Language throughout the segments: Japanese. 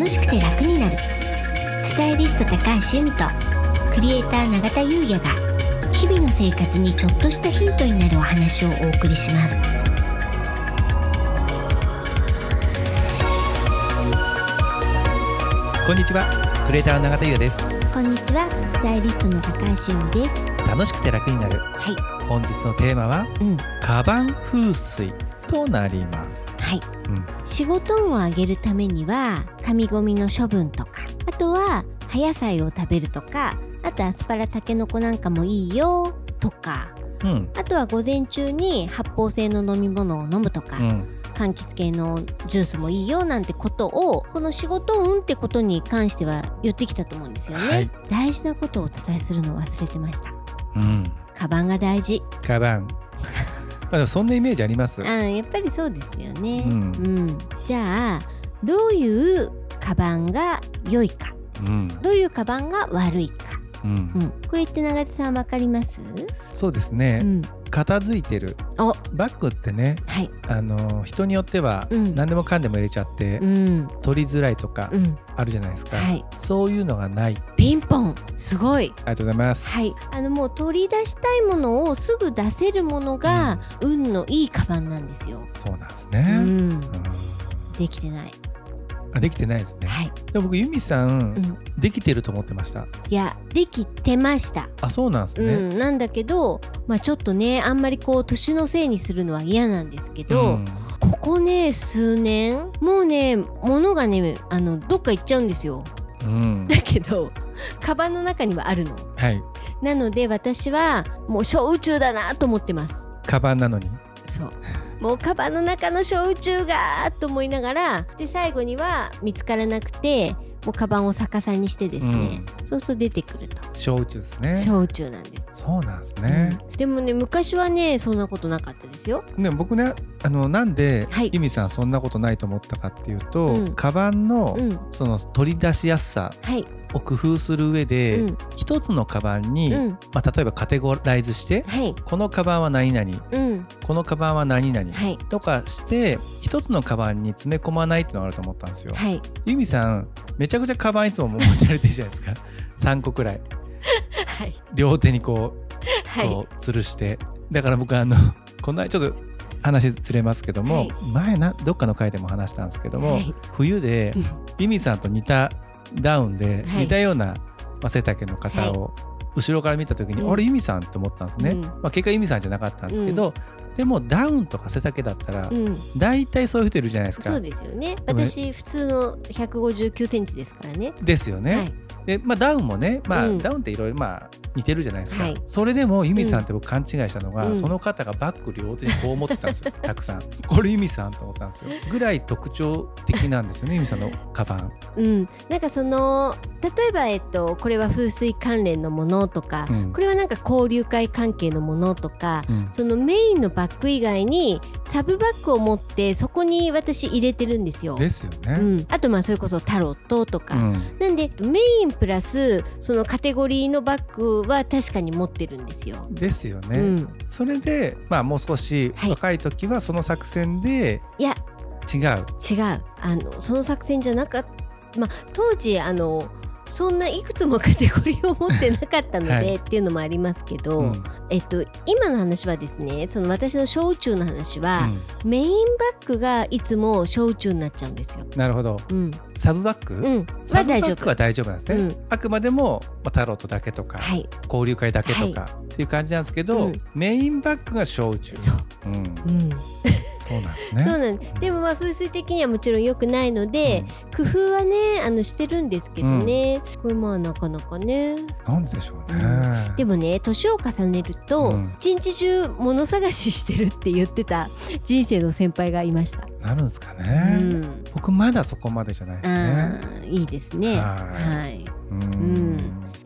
楽しくて楽になる。スタイリスト高橋由美とクリエイター永田優也が日々の生活にちょっとしたヒントになるお話をお送りします。こんにちはクリエイターの永田優也です。こんにちはスタイリストの高橋由美です。楽しくて楽になる。はい。本日のテーマはうん。カバン風水となります仕事運を上げるためには紙ゴミの処分とかあとは葉野菜を食べるとかあとアスパラタケノコなんかもいいよとかうん。あとは午前中に発泡性の飲み物を飲むとか、うん。柑橘系のジュースもいいよなんてことをこの仕事運ってことに関しては言ってきたと思うんですよね、はい。大事なことをお伝えするのを忘れてました。うん。カバンが大事。カバンまあそんなイメージあります。あやっぱりそうですよね。うん。うん。じゃあどういうカバンが良いか？うん。どういうカバンが悪いか、うん。うん、これって永田さんわかります、そうですうねん、片付いてる。お。バッグってねはい。あの人によってはうん。何でもかんでも入れちゃってうん。取りづらいとかうん。あるじゃないですか。はい。そういうのがないピンポン。すごい。ありがとうございます。はい、あのもう取り出したいものをすぐ出せるものが、運のいいカバンなんですよ。そうなんですうね。ん、うん。できてない。あできてないですね。はい、でも僕ユミさうんん、できてると思ってました。いやできてました。あそうなんですね。うん、なんだけど、まあちょっとねあんまりこう年のせいにするのは嫌なんですけど、うん。ここね数年もうね物がねあのどっか行っちゃうんですよ。うんだけどカバンの中にはあるの。はいなので私はもう小宇宙だなと思ってます。カバンなのに？そうもうカバンの中の小宇宙がと思いながらで最後には見つからなくてもうカバンを逆さにしてですね、そうすると出てくると。小宇宙ですね。小宇宙なんです、そうなんですね、うん。でもね昔はねそんなことなかったですよ。でも僕ねあのなんではい。ユミさんそんなことないと思ったかっていうと、うん。カバンの、うん。その取り出しやすさはい、を工夫する上で、うん。一つのカバンに、うん。まあ、例えばカテゴライズしてはい。このカバンは何々うん。このカバンは何々、はい。とかして一つのカバンに詰め込まないっていうのがあると思ったんですよ。はい。さんめちゃくちゃカバンいつも持ち歩いてるじゃないですか？3個くらい。はい。両手にこうはい。こう吊るして。だから僕あのこの間ちょっと話ずれますけども、はい。前などっかの回でも話したんですけども、はい。冬でうん。ユミさんと似たダウンで、はい。似たような、まあ、背丈の方を後ろから見た時に、うん。あれユミさんと思ったんですね、うん。まあ、結果ユミさんじゃなかったんですけど、でもダウンとか背丈だったら、うん。大体そういう人いるじゃないですか。そう。ですよね。私普通の159センチですからね。ですよね。はい。でまあ、ダウンもね、まあうん。ダウンっていろいろまあ似てるじゃないですか、はい。それでもユミさんって僕勘違いしたのが、うん。その方がバッグ両手にこう持ってたんですよ。たくさん。これユミさんと思ったんですよ。ぐらい特徴的なんですよねユミさんのカバン、うん、なんかその例えば、えっと、これは風水関連のものとか、うん。これはなんか交流会関係のものとか、うん。そのメインのバッグ以外にサブバッグを持ってそこに私入れてるんですよ。ですよね、うん、あとまあそれこそタロットとか、うん。なんでメインプラスそのカテゴリーのバッグは確かに持ってるんですよ。ですよね、うん、それでまあもう少しはい。若い時はその作戦でいや。違う、違う。あのその作戦じゃなかった、まあ、当時あのそんないくつもカテゴリーを持ってなかったので、はい。っていうのもありますけど、うん。えっと、今の話はですねその私の小宇宙の話は、うん。メインバッグがいつも小宇宙になっちゃうんですよ。なるほど。うん、サブバッグ、うん、サブバは大丈夫。ッグは大丈夫なんですね、うん。あくまでも、まあ、タロットだけとか、はい、交流会だけとか、っていう感じなんですけど、うん。メインバッグが小宇宙そう、うん、うんそうなんですね。そうなんです。でもまあ風水的にはもちろん良くないので、工夫はねあのしてるんですけどね、これまあなかなかね。うんなんででしょうね、うん。でもね年を重ねると、うん。一日中物探ししてるって言ってた人生の先輩がいました。なるんですかね、うん。僕まだそこまでじゃないですね。いいですね。ははい。うん。ん。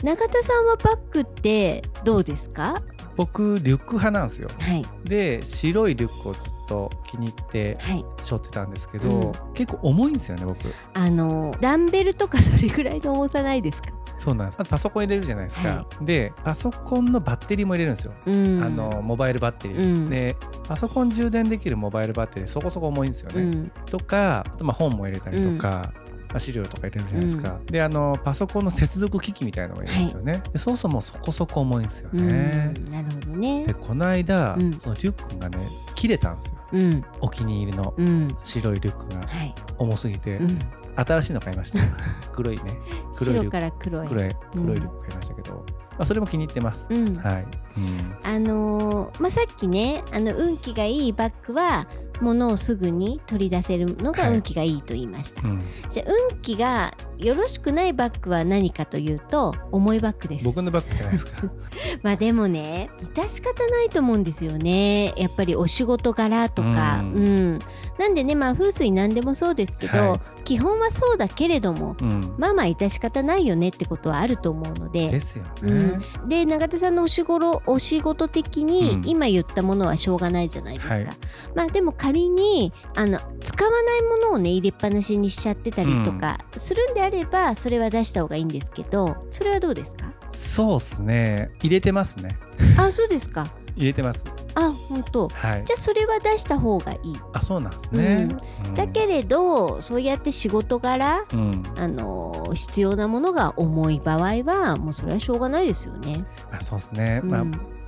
中田さんはバッグってどうですか？僕リュック派なんですよ。はい。で白いリュックをずっと気に入ってはい。背負ってたんですけど、うん。結構重いんですよね僕。あのダンベルとかそれぐらいの重さないですか？そうなんです。まずパソコン入れるじゃないですか、はでパソコンのバッテリーも入れるんですよ、うん。あのモバイルバッテリー、うん。でパソコン充電できるモバイルバッテリーそこそこ重いんですよね、うん。とかあとまあ本も入れたりとか、あ、資料とか入れるじゃないですか、であのパソコンの接続機器みたいなのがいるんですよね、でそうそうもそこそこ重いんですよね、うんなるほどね。でこの間、うん。そのリュックがね切れたんですよ。うん。お気に入りのうん。白いリュックが。はい、重すぎて、うん、新しいの買いました。黒いね。黒いリュック。白から黒い黒いうん黒いリュック買いましたけど、まあ、それも気に入ってます、うん。はい、うん。あのーまあ、さっきねあの運気がいいバッグは物をすぐに取り出せるのがはい運気がいいと言いました、うん、じゃあ運気がよろしくないバッグは何かというと重いバッグです。僕のバッグじゃないですか。まあでもね致し方ないと思うんですよね。やっぱりお仕事柄とか。ううんん、なんでねまあ風水なんでもそうですけど、はい。基本はそうだけれどもうん。まあまあ致し方ないよねってことはあると思うので。ですよね、うん。で永田さんのお仕事お仕事的にうん。今言ったものはしょうがないじゃないですか、はい。まあでも仮にあの使わないものをね入れっぱなしにしちゃってたりとかするんであればそれは出した方がいいんですけどそれはどうですか？そうっすね。入れてますね。あそうですか入れてます。あ本当。はい。じゃあそれは出した方がいい、あそうなんですね、うん。だけれどそうやって仕事柄うん。あの必要なものが重い場合はもうそれはしょうがないですよね。まあ、そうですね、うん。まあ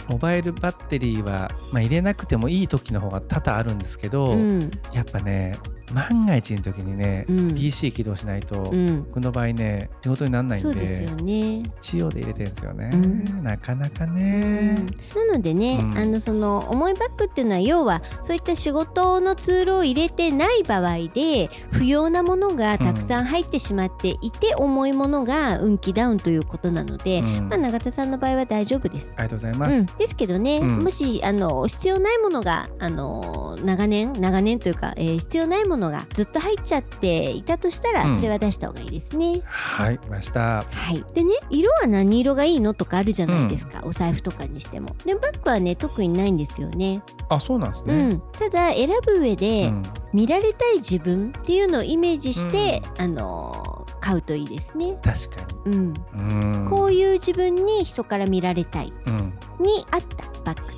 モバイルバッテリーは、まあ、入れなくてもいい時の方が多々あるんですけど、うん。やっぱね万が一の時にね、うん。PC 起動しないと、うん。僕の場合ね仕事にならないんでそうですよね。一応で入れてるんですよね、うん。なかなかうねん、なのでね、うん。あのその重いバッグっていうのは要はそういった仕事のツールを入れてない場合で不要なものがたくさん入ってしまっていて、重いものが運気ダウンということなので、うん。まあ、永田さんの場合は大丈夫です。ありがとうございます、うん、ですけどね、うん。もしあの必要ないものがあの長年長年というか、えー必要ないものがずっと入っちゃっていたとしたら、うん。それは出した方がいいですね。はい来ました。はい、でね色は何色がいいのとかあるじゃないですか、お財布とかにしても。でバッグはね特にないんですよね。あそうなんですうね、ん、ただ選ぶ上で、うん。見られたい自分っていうのをイメージして、あの買うといいですね。確かうん、にうん。こういう自分に人から見られたいうん。に合ったバッグ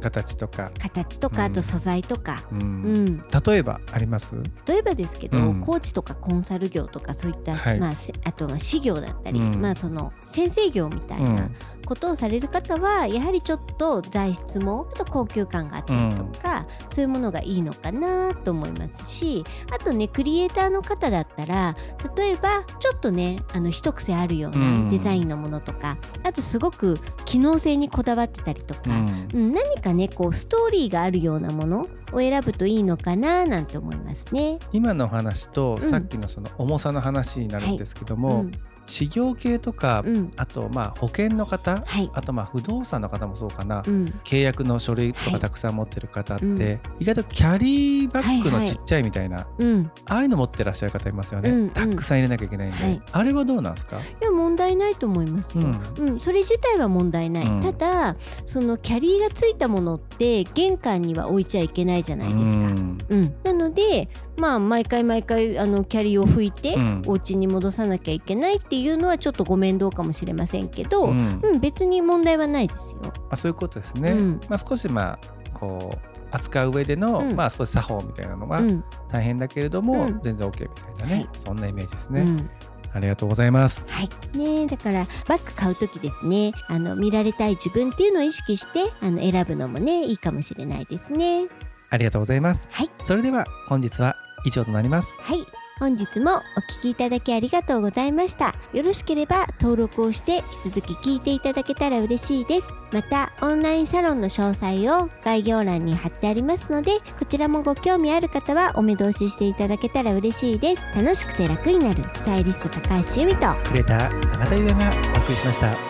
形とか、形とかうん。あと素材とか、うん。うん。例えばあります？例えばですけど、うん。コーチとかコンサル業とかそういった、はい。まあ、せあとは私業だったり、うん。まあ、その先生業みたいなことをされる方は、やはりちょっと材質もちょっと高級感があったりとか、そういうものがいいのかなと思いますしあとねクリエイターの方だったら例えばちょっとねあの一癖あるよううなん。デザインのものとか、あとすごく機能性にこだわってたりとか、うん。うん、何かねこうストーリーがあるようなものを選ぶといいのかななんて思いますね。今の話とん。さっきのその重さの話になるんですけども、うん事業系とか、うんあとまあ保険の方、はい。あとまあ不動産の方もそうかな、うん。契約の書類とはい。かたくさん持ってる方って、うん。意外とキャリーバッグはいはい。のちっちゃいみたいな、うん、ああいうの持ってらっしゃる方いますよね、うんうん。たくさん入れなきゃいけないんで、はい。あれはどうなんですか、いや問題ないと思いますよ。ううん。それ自体は問題ない、うんただそのキャリーがついたものって玄関には置いちゃいけないじゃないですか。うん。うん、なのでまあ毎回毎回あのキャリーを拭いて、うん。お家に戻さなきゃいけないっていうのはちょっとご面倒かもしれませんけど、ううんん別に問題はないですよ。あそういうことですね、うん。まあ、少しまあこう扱う上での、うん。まあ少し作法みたいなのはうん。大変だけれども、うん。全然 OK みたいなね、はい。そんなイメージですね、うん。ありがとうございます。はい。ね、だからバッグ買う時ですね。あの見られたい自分っていうのを意識してあの選ぶのもねいいかもしれないですね。ありがとうございます。はい。それでは本日は以上となります。はい本日もお聞きいただきありがとうございました。よろしければ登録をして引き続き聞いていただけたら嬉しいです。またオンラインサロンの詳細を概要欄に貼ってありますのでこちらもご興味ある方はお目通ししていただけたら嬉しいです。楽しくて楽になる。スタイリスト高橋由美とクレーター永田優がお送りしました。